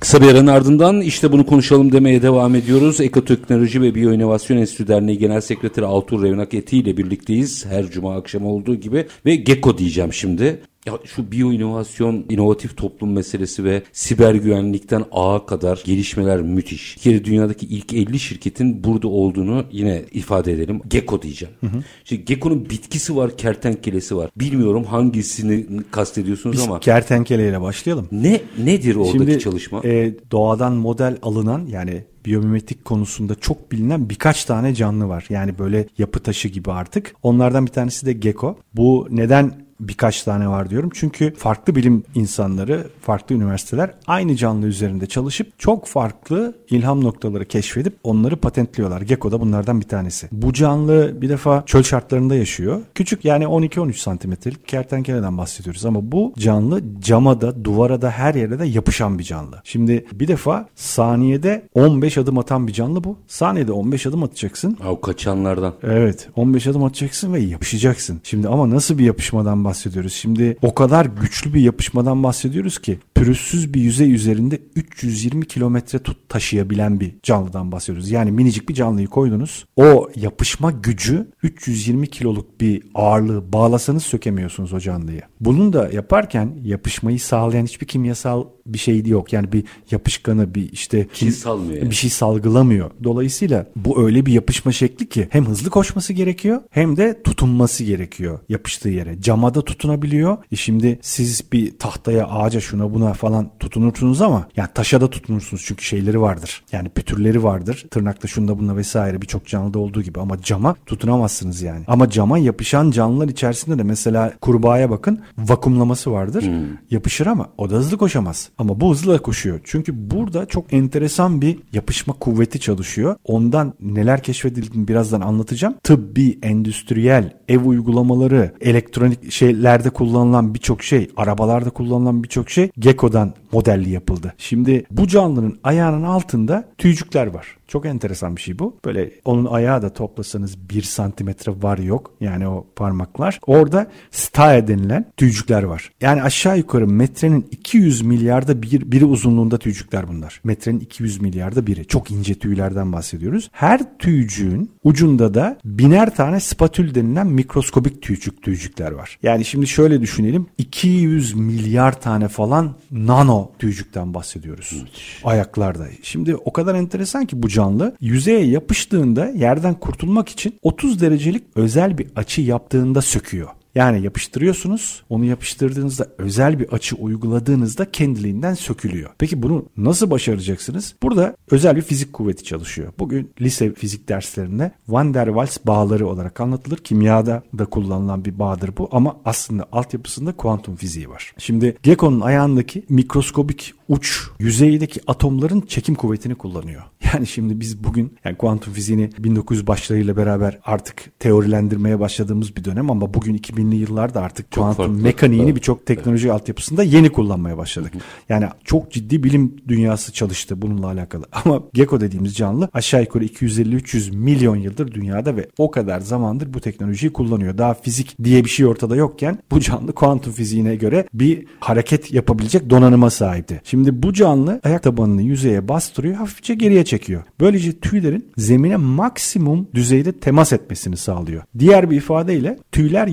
Kısa bir aranın ardından işte bunu konuşalım demeye devam ediyoruz. Ekoteknoloji ve Biyoinovasyon Enstitü Derneği Genel Sekreteri Altur Revnak Eti ile birlikteyiz. Her cuma akşam olduğu gibi ve GEKO diyeceğim şimdi. Ya şu biyo inovasyon, inovatif toplum meselesi ve siber güvenlikten ağa kadar gelişmeler müthiş. Bir kere dünyadaki ilk 50 şirketin burada olduğunu yine ifade edelim. Gecko diyeceğim. Hı hı. Şimdi Gecko'nun bitkisi var, kertenkelesi var. Bilmiyorum hangisini kastediyorsunuz Biz ama. kertenkeleyle başlayalım. Ne nedir oradaki Şimdi, çalışma? E, doğadan model alınan yani biyomimetik konusunda çok bilinen birkaç tane canlı var. Yani böyle yapı taşı gibi artık. Onlardan bir tanesi de gecko. Bu neden birkaç tane var diyorum. Çünkü farklı bilim insanları, farklı üniversiteler aynı canlı üzerinde çalışıp çok farklı ilham noktaları keşfedip onları patentliyorlar. Gecko da bunlardan bir tanesi. Bu canlı bir defa çöl şartlarında yaşıyor. Küçük yani 12-13 santimetrelik kertenkeleden bahsediyoruz ama bu canlı cama da, duvara da her yere de yapışan bir canlı. Şimdi bir defa saniyede 15 adım atan bir canlı bu. Saniyede 15 adım atacaksın. O kaçanlardan. Evet 15 adım atacaksın ve yapışacaksın. Şimdi ama nasıl bir yapışmadan bahsediyoruz? Şimdi o kadar güçlü bir yapışmadan bahsediyoruz ki pürüzsüz bir yüzey üzerinde 320 kilometre tut taşıyabilen bir canlıdan bahsediyoruz. Yani minicik bir canlıyı koydunuz. O yapışma gücü 320 kiloluk bir ağırlığı bağlasanız sökemiyorsunuz o canlıyı. Bunun da yaparken yapışmayı sağlayan hiçbir kimyasal bir şey yok. Yani bir yapışkanı bir işte bir şey salmıyor. Yani. Bir şey salgılamıyor. Dolayısıyla bu öyle bir yapışma şekli ki hem hızlı koşması gerekiyor hem de tutunması gerekiyor yapıştığı yere. Camada tutunabiliyor. E şimdi siz bir tahtaya, ağaca, şuna buna falan tutunursunuz ama yani taşa da tutunursunuz çünkü şeyleri vardır. Yani pütürleri vardır. Tırnakta şunda bunda vesaire birçok canlıda olduğu gibi ama cama tutunamazsınız yani. Ama cama yapışan canlılar içerisinde de mesela kurbağaya bakın vakumlaması vardır. Hmm. Yapışır ama o da hızlı koşamaz. Ama bu hızlı koşuyor. Çünkü burada çok enteresan bir yapışma kuvveti çalışıyor. Ondan neler keşfedildiğini birazdan anlatacağım. Tıbbi, endüstriyel, ev uygulamaları, elektronik şeylerde kullanılan birçok şey, arabalarda kullanılan birçok şey Gecko'dan modelli yapıldı. Şimdi bu canlının ayağının altında tüycükler var. Çok enteresan bir şey bu. Böyle onun ayağı da toplasanız bir santimetre var yok. Yani o parmaklar. Orada staya denilen tüycükler var. Yani aşağı yukarı metrenin 200 milyarda bir, biri uzunluğunda tüycükler bunlar. Metrenin 200 milyarda biri. Çok ince tüylerden bahsediyoruz. Her tüycüğün ucunda da biner tane spatül denilen mikroskobik tüycük tüycükler var. Yani şimdi şöyle düşünelim. 200 milyar tane falan nano tüycükten bahsediyoruz. Evet. Ayaklarda. Şimdi o kadar enteresan ki bu canlı yüzeye yapıştığında yerden kurtulmak için 30 derecelik özel bir açı yaptığında söküyor. Yani yapıştırıyorsunuz. Onu yapıştırdığınızda özel bir açı uyguladığınızda kendiliğinden sökülüyor. Peki bunu nasıl başaracaksınız? Burada özel bir fizik kuvveti çalışıyor. Bugün lise fizik derslerinde Van der Waals bağları olarak anlatılır. Kimyada da kullanılan bir bağdır bu ama aslında altyapısında kuantum fiziği var. Şimdi Gecko'nun ayağındaki mikroskobik uç yüzeydeki atomların çekim kuvvetini kullanıyor. Yani şimdi biz bugün yani kuantum fiziğini 1900 başlarıyla beraber artık teorilendirmeye başladığımız bir dönem ama bugün 2000'li yıllarda artık çok kuantum farklı. mekaniğini birçok teknoloji evet. altyapısında yeni kullanmaya başladık. Yani çok ciddi bilim dünyası çalıştı bununla alakalı. Ama Gecko dediğimiz canlı aşağı yukarı 250-300 milyon yıldır dünyada ve o kadar zamandır bu teknolojiyi kullanıyor. Daha fizik diye bir şey ortada yokken bu canlı kuantum fiziğine göre bir hareket yapabilecek donanıma sahipti. Şimdi bu canlı ayak tabanını yüzeye bastırıyor, hafifçe geriye çekiyor. Böylece tüylerin zemine maksimum düzeyde temas etmesini sağlıyor. Diğer bir ifadeyle tüyler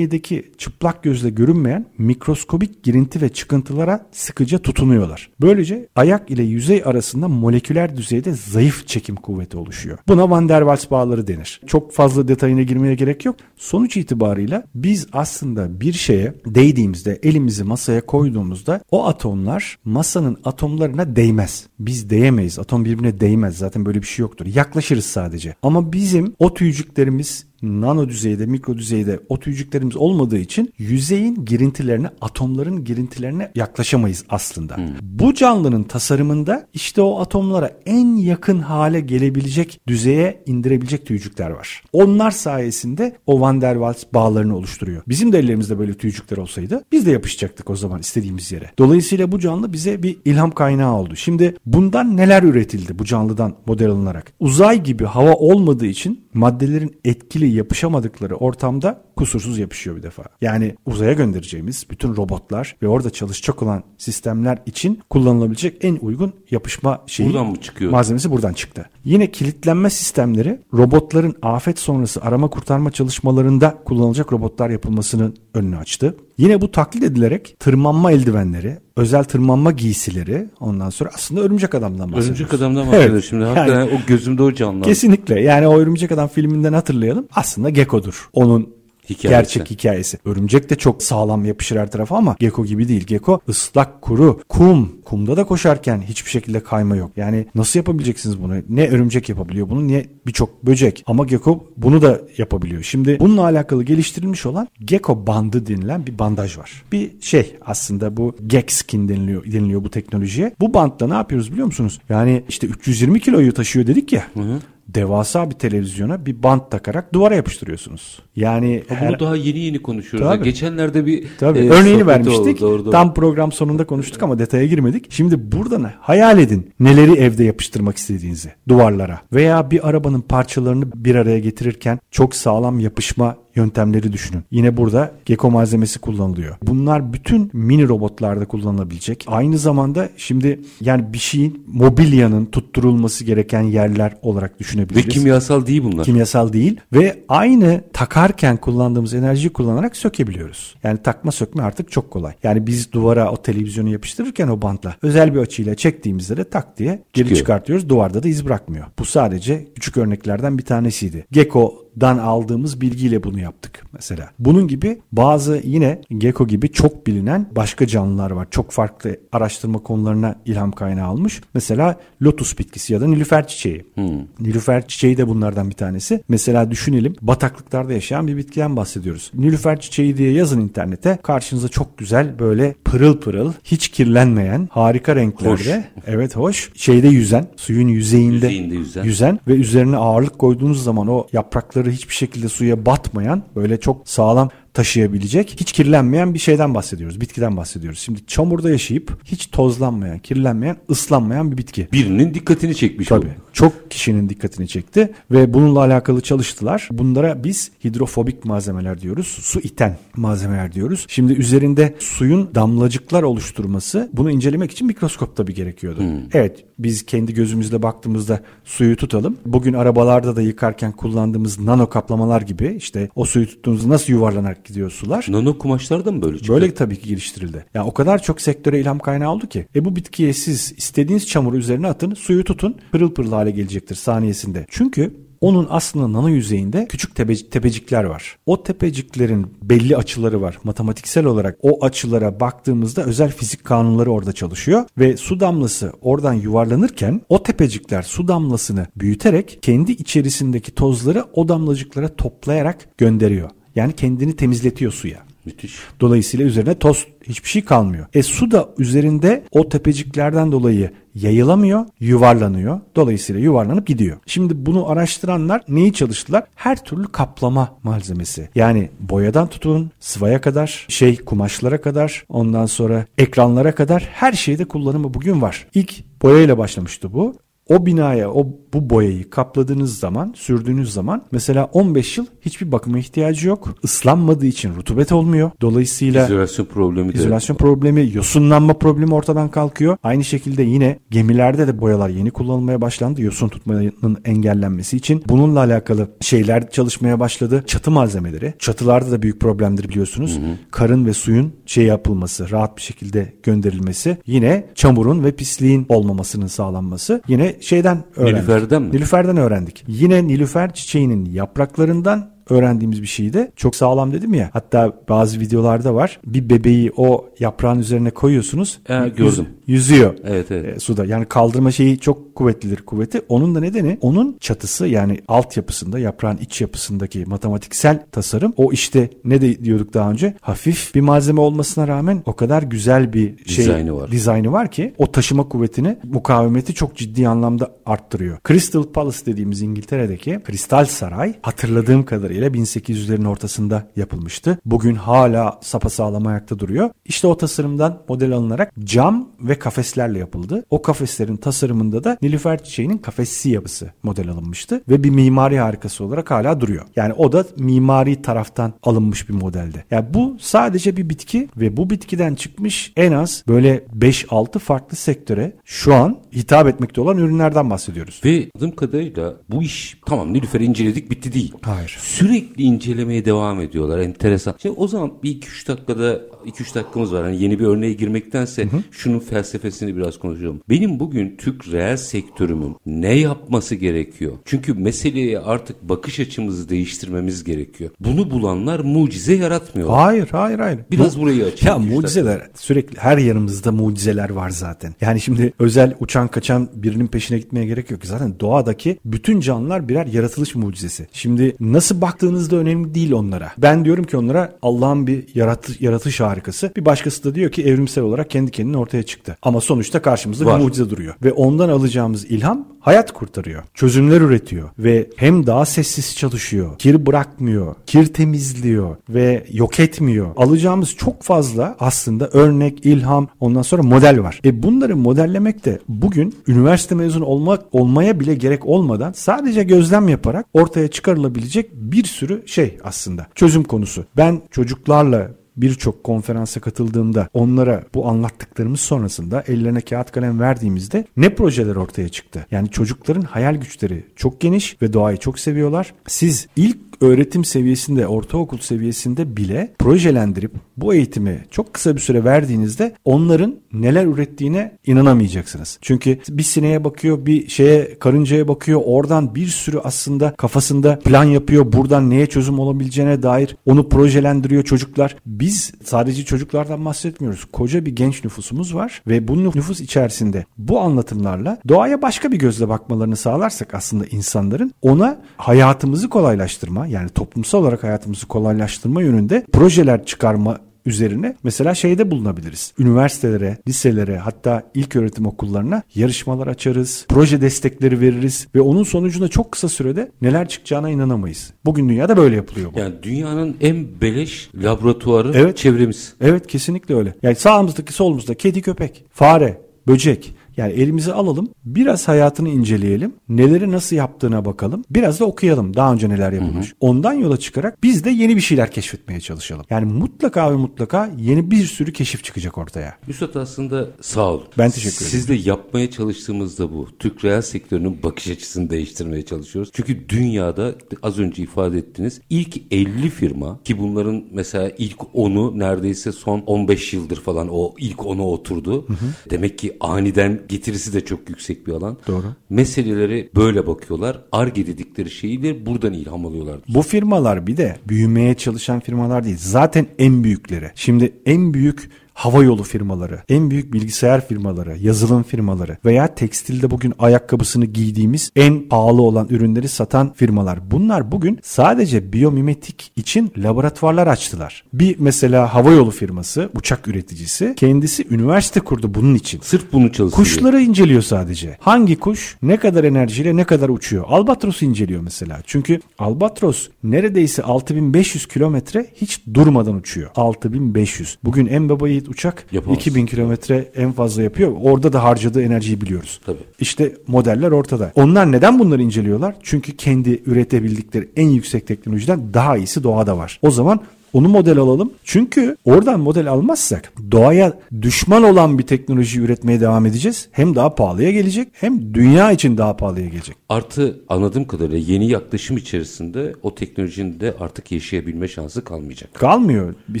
yüzeydeki çıplak gözle görünmeyen mikroskobik girinti ve çıkıntılara sıkıca tutunuyorlar. Böylece ayak ile yüzey arasında moleküler düzeyde zayıf çekim kuvveti oluşuyor. Buna Van der Waals bağları denir. Çok fazla detayına girmeye gerek yok. Sonuç itibarıyla biz aslında bir şeye değdiğimizde, elimizi masaya koyduğumuzda o atomlar masa masanın atomlarına değmez. Biz değemeyiz. Atom birbirine değmez. Zaten böyle bir şey yoktur. Yaklaşırız sadece. Ama bizim o tüycüklerimiz nano düzeyde, mikro düzeyde o tüycüklerimiz olmadığı için yüzeyin girintilerine, atomların girintilerine yaklaşamayız aslında. Hmm. Bu canlının tasarımında işte o atomlara en yakın hale gelebilecek düzeye indirebilecek tüycükler var. Onlar sayesinde o Van der Waals bağlarını oluşturuyor. Bizim de ellerimizde böyle tüycükler olsaydı biz de yapışacaktık o zaman istediğimiz yere. Dolayısıyla bu canlı bize bir ilham kaynağı oldu. Şimdi bundan neler üretildi bu canlıdan model alınarak? Uzay gibi hava olmadığı için maddelerin etkili yapışamadıkları ortamda kusursuz yapışıyor bir defa. Yani uzaya göndereceğimiz bütün robotlar ve orada çalışacak olan sistemler için kullanılabilecek en uygun yapışma şeyi buradan mı çıkıyor? malzemesi buradan çıktı. Yine kilitlenme sistemleri robotların afet sonrası arama kurtarma çalışmalarında kullanılacak robotlar yapılmasının önünü açtı. Yine bu taklit edilerek tırmanma eldivenleri, özel tırmanma giysileri ondan sonra aslında örümcek adamdan bahsediyoruz. Örümcek adamdan bahsediyoruz evet. şimdi. Hakikaten yani, o gözümde o canlı. Kesinlikle. Yani o örümcek adam filminden hatırlayalım. Aslında Gekko'dur. Onun hikayesi. gerçek hikayesi. Örümcek de çok sağlam yapışır her tarafa ama gecko gibi değil. Gecko ıslak, kuru, kum. Kumda da koşarken hiçbir şekilde kayma yok. Yani nasıl yapabileceksiniz bunu? Ne örümcek yapabiliyor bunu ne birçok böcek. Ama gecko bunu da yapabiliyor. Şimdi bununla alakalı geliştirilmiş olan gecko bandı denilen bir bandaj var. Bir şey aslında bu Gexkin deniliyor, deniliyor bu teknolojiye. Bu bantta ne yapıyoruz biliyor musunuz? Yani işte 320 kiloyu taşıyor dedik ya. Hı hı devasa bir televizyona bir bant takarak duvara yapıştırıyorsunuz. Yani ha, her... bunu daha yeni yeni konuşuyoruz. Tabii. Geçenlerde bir Tabii. E, örneğini vermiştik. Oldu, doğru, Tam program sonunda konuştuk ama detaya girmedik. Şimdi burada ne? Hayal edin neleri evde yapıştırmak istediğinizi duvarlara veya bir arabanın parçalarını bir araya getirirken çok sağlam yapışma yöntemleri düşünün. Yine burada gecko malzemesi kullanılıyor. Bunlar bütün mini robotlarda kullanılabilecek. Aynı zamanda şimdi yani bir şeyin mobilyanın tutturulması gereken yerler olarak düşünebiliriz. Ve kimyasal değil bunlar. Kimyasal değil ve aynı takarken kullandığımız enerjiyi kullanarak sökebiliyoruz. Yani takma sökme artık çok kolay. Yani biz duvara o televizyonu yapıştırırken o bantla özel bir açıyla çektiğimizde de tak diye geri Çıkıyor. çıkartıyoruz. Duvarda da iz bırakmıyor. Bu sadece küçük örneklerden bir tanesiydi. Gecko dan aldığımız bilgiyle bunu yaptık mesela. Bunun gibi bazı yine gecko gibi çok bilinen başka canlılar var. Çok farklı araştırma konularına ilham kaynağı almış. Mesela lotus bitkisi ya da nilüfer çiçeği. Hmm. Nilüfer çiçeği de bunlardan bir tanesi. Mesela düşünelim bataklıklarda yaşayan bir bitkiden bahsediyoruz. Nilüfer çiçeği diye yazın internete. Karşınıza çok güzel böyle pırıl pırıl hiç kirlenmeyen harika renklerde. Hoş. Evet hoş. Şeyde yüzen suyun yüzeyinde, yüzeyinde yüzen. yüzen ve üzerine ağırlık koyduğunuz zaman o yaprakları yaprakları hiçbir şekilde suya batmayan böyle çok sağlam taşıyabilecek, hiç kirlenmeyen bir şeyden bahsediyoruz. Bitkiden bahsediyoruz. Şimdi çamurda yaşayıp hiç tozlanmayan, kirlenmeyen, ıslanmayan bir bitki. Birinin dikkatini çekmiş Tabii. O. Çok kişinin dikkatini çekti ve bununla alakalı çalıştılar. Bunlara biz hidrofobik malzemeler diyoruz. Su iten malzemeler diyoruz. Şimdi üzerinde suyun damlacıklar oluşturması bunu incelemek için mikroskopta bir gerekiyordu. Hmm. Evet biz kendi gözümüzle baktığımızda suyu tutalım. Bugün arabalarda da yıkarken kullandığımız nano kaplamalar gibi işte o suyu tuttuğunuzda nasıl yuvarlanar gidiyor sular. Nano kumaşlar da mı böyle çıktı? Böyle tabii ki geliştirildi. Yani o kadar çok sektöre ilham kaynağı oldu ki. E bu bitkiye siz istediğiniz çamuru üzerine atın, suyu tutun, pırıl pırıl hale gelecektir saniyesinde. Çünkü onun aslında nano yüzeyinde küçük tepe, tepecikler var. O tepeciklerin belli açıları var. Matematiksel olarak o açılara baktığımızda özel fizik kanunları orada çalışıyor ve su damlası oradan yuvarlanırken o tepecikler su damlasını büyüterek kendi içerisindeki tozları o damlacıklara toplayarak gönderiyor. Yani kendini temizletiyor suya. Müthiş. Dolayısıyla üzerine toz hiçbir şey kalmıyor. E su da üzerinde o tepeciklerden dolayı yayılamıyor, yuvarlanıyor. Dolayısıyla yuvarlanıp gidiyor. Şimdi bunu araştıranlar neyi çalıştılar? Her türlü kaplama malzemesi. Yani boyadan tutun, sıvaya kadar, şey kumaşlara kadar, ondan sonra ekranlara kadar her şeyde kullanımı bugün var. İlk boyayla başlamıştı bu o binaya o bu boyayı kapladığınız zaman, sürdüğünüz zaman mesela 15 yıl hiçbir bakıma ihtiyacı yok. Islanmadığı için rutubet olmuyor. Dolayısıyla izolasyon problemi de izolasyon problemi, yosunlanma problemi ortadan kalkıyor. Aynı şekilde yine gemilerde de boyalar yeni kullanılmaya başlandı. Yosun tutmanın engellenmesi için. Bununla alakalı şeyler çalışmaya başladı. Çatı malzemeleri. Çatılarda da büyük problemdir biliyorsunuz. Hı hı. Karın ve suyun şey yapılması, rahat bir şekilde gönderilmesi. Yine çamurun ve pisliğin olmamasının sağlanması. Yine şeyden öğrendik. Nilüfer'den mi? Nilüfer'den öğrendik. Yine Nilüfer çiçeğinin yapraklarından öğrendiğimiz bir şeydi. Çok sağlam dedim ya. Hatta bazı videolarda var. Bir bebeği o yaprağın üzerine koyuyorsunuz. Ha, gördüm. Yüzüyor. Evet, evet. e, suda. Yani kaldırma şeyi çok kuvvetlidir kuvveti. Onun da nedeni onun çatısı yani altyapısında yaprağın iç yapısındaki matematiksel tasarım o işte ne de diyorduk daha önce hafif bir malzeme olmasına rağmen o kadar güzel bir şey Dizaynı var. dizaynı var ki o taşıma kuvvetini mukavemeti çok ciddi anlamda arttırıyor. Crystal Palace dediğimiz İngiltere'deki Kristal Saray hatırladığım kadarıyla 1800'lerin ortasında yapılmıştı. Bugün hala sapasağlam ayakta duruyor. İşte o tasarımdan model alınarak cam ve kafeslerle yapıldı. O kafeslerin tasarımında da Nilüfer çiçeğinin kafessi yapısı model alınmıştı ve bir mimari harikası olarak hala duruyor. Yani o da mimari taraftan alınmış bir modeldi. Yani bu sadece bir bitki ve bu bitkiden çıkmış en az böyle 5-6 farklı sektöre şu an hitap etmekte olan ürünlerden bahsediyoruz. Ve anladığım kadarıyla bu iş tamam Nilüfer'i inceledik bitti değil. Hayır. Sürekli incelemeye devam ediyorlar. Enteresan. Şimdi o zaman bir 2-3 dakikada 2-3 dakikamız var. Hani yeni bir örneğe girmektense şunun felsefesini biraz konuşalım. Benim bugün Türk reel sektörümün ne yapması gerekiyor? Çünkü meseleye artık bakış açımızı değiştirmemiz gerekiyor. Bunu bulanlar mucize yaratmıyor. Hayır, hayır, hayır. Biraz Bu- burayı açayım, Ya iki, üç mucizeler sürekli her yanımızda mucizeler var zaten. Yani şimdi özel uçan kaçan birinin peşine gitmeye gerek yok. Zaten doğadaki bütün canlılar birer yaratılış mucizesi. Şimdi nasıl baktığınızda önemli değil onlara. Ben diyorum ki onlara Allah'ın bir yaratı, yaratış harikası. Bir başkası da diyor ki evrimsel olarak kendi kendine ortaya çıktı. Ama sonuçta karşımızda Var. bir mucize duruyor. Ve ondan alacağımız ilham hayat kurtarıyor. Çözümler üretiyor ve hem daha sessiz çalışıyor. Kir bırakmıyor. Kir temizliyor ve yok etmiyor. Alacağımız çok fazla aslında örnek, ilham, ondan sonra model var. E bunları modellemek de bugün üniversite mezunu olmak olmaya bile gerek olmadan sadece gözlem yaparak ortaya çıkarılabilecek bir sürü şey aslında. Çözüm konusu. Ben çocuklarla birçok konferansa katıldığımda onlara bu anlattıklarımız sonrasında ellerine kağıt kalem verdiğimizde ne projeler ortaya çıktı? Yani çocukların hayal güçleri çok geniş ve doğayı çok seviyorlar. Siz ilk öğretim seviyesinde, ortaokul seviyesinde bile projelendirip bu eğitimi çok kısa bir süre verdiğinizde onların neler ürettiğine inanamayacaksınız. Çünkü bir sineğe bakıyor, bir şeye karıncaya bakıyor. Oradan bir sürü aslında kafasında plan yapıyor. Buradan neye çözüm olabileceğine dair onu projelendiriyor çocuklar. Biz sadece çocuklardan bahsetmiyoruz. Koca bir genç nüfusumuz var ve bu nüfus içerisinde bu anlatımlarla doğaya başka bir gözle bakmalarını sağlarsak aslında insanların ona hayatımızı kolaylaştırma yani toplumsal olarak hayatımızı kolaylaştırma yönünde projeler çıkarma üzerine mesela şeyde bulunabiliriz. Üniversitelere, liselere hatta ilk öğretim okullarına yarışmalar açarız, proje destekleri veririz ve onun sonucunda çok kısa sürede neler çıkacağına inanamayız. Bugün dünyada böyle yapılıyor bu. Yani dünyanın en beleş laboratuvarı Evet. çevremiz. Evet kesinlikle öyle. Yani sağımızdaki solumuzda kedi köpek, fare, böcek. Yani elimize alalım, biraz hayatını inceleyelim, neleri nasıl yaptığına bakalım, biraz da okuyalım daha önce neler yapılmış. Ondan yola çıkarak biz de yeni bir şeyler keşfetmeye çalışalım. Yani mutlaka ve mutlaka yeni bir sürü keşif çıkacak ortaya. Üstad aslında sağ olun. Ben teşekkür ederim. Sizle yapmaya çalıştığımız da bu. Türk reel sektörünün bakış açısını değiştirmeye çalışıyoruz. Çünkü dünyada az önce ifade ettiniz ilk 50 firma ki bunların mesela ilk 10'u neredeyse son 15 yıldır falan o ilk 10'a oturdu. Demek ki aniden getirisi de çok yüksek bir alan. Doğru. Meseleleri böyle bakıyorlar. Arge dedikleri şeyi de buradan ilham alıyorlar. Bu firmalar bir de büyümeye çalışan firmalar değil. Zaten en büyükleri. Şimdi en büyük hava yolu firmaları, en büyük bilgisayar firmaları, yazılım firmaları veya tekstilde bugün ayakkabısını giydiğimiz en pahalı olan ürünleri satan firmalar. Bunlar bugün sadece biyomimetik için laboratuvarlar açtılar. Bir mesela hava yolu firması, uçak üreticisi kendisi üniversite kurdu bunun için. Sırf bunu çalışıyor. Kuşları inceliyor sadece. Hangi kuş ne kadar enerjiyle ne kadar uçuyor? Albatros inceliyor mesela. Çünkü albatros neredeyse 6500 kilometre hiç durmadan uçuyor. 6500. Bugün en baba yiğit uçak Yapamaz. 2000 kilometre en fazla yapıyor. Orada da harcadığı enerjiyi biliyoruz. Tabii. İşte modeller ortada. Onlar neden bunları inceliyorlar? Çünkü kendi üretebildikleri en yüksek teknolojiden daha iyisi doğada var. O zaman onu model alalım. Çünkü oradan model almazsak doğaya düşman olan bir teknoloji üretmeye devam edeceğiz. Hem daha pahalıya gelecek hem dünya için daha pahalıya gelecek. Artı anladığım kadarıyla yeni yaklaşım içerisinde o teknolojinin de artık yaşayabilme şansı kalmayacak. Kalmıyor. Bir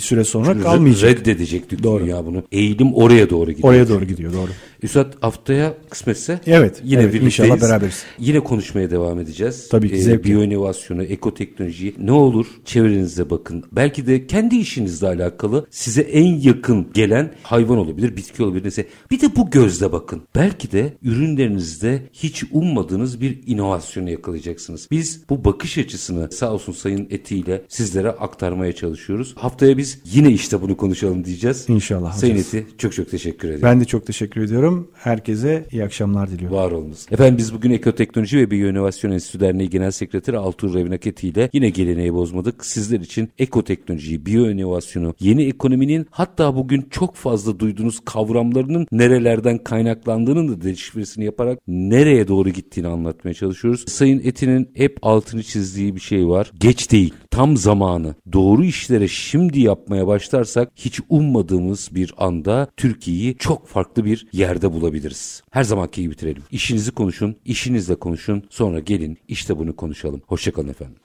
süre sonra kalmayacak. Reddedecek Doğru. dünya bunu. Eğilim oraya doğru gidiyor. Oraya doğru gidiyor doğru. Üstad haftaya kısmetse Evet, yine evet, birlikteyiz. inşallah beraberiz. Yine konuşmaya devam edeceğiz. Tabii ki, Ee, zevkle. Biyoinovasyonu, ekoteknolojiyi ne olur çevrenize bakın. Belki de kendi işinizle alakalı size en yakın gelen hayvan olabilir, bitki olabilir. Neyse. Bir de bu gözle bakın. Belki de ürünlerinizde hiç ummadığınız bir inovasyonu yakalayacaksınız. Biz bu bakış açısını sağ olsun Sayın Eti ile sizlere aktarmaya çalışıyoruz. Haftaya biz yine işte bunu konuşalım diyeceğiz. İnşallah Sayın hocam. Eti çok çok teşekkür ederim. Ben de çok teşekkür ediyorum. Herkese iyi akşamlar diliyorum. Var olunuz. Efendim biz bugün Ekoteknoloji ve Biyoinovasyon Enstitü Derneği Genel Sekreteri Altuğ Revinaketi ile yine geleneği bozmadık. Sizler için ekoteknolojiyi, biyoinovasyonu, yeni ekonominin hatta bugün çok fazla duyduğunuz kavramlarının nerelerden kaynaklandığının da deşifresini yaparak nereye doğru gittiğini anlatmaya çalışıyoruz. Sayın Eti'nin hep altını çizdiği bir şey var. Geç değil, tam zamanı. Doğru işlere şimdi yapmaya başlarsak hiç ummadığımız bir anda Türkiye'yi çok farklı bir yerde bulabiliriz. Her zamanki gibi bitirelim. İşinizi konuşun, işinizle konuşun. Sonra gelin işte bunu konuşalım. Hoşçakalın efendim.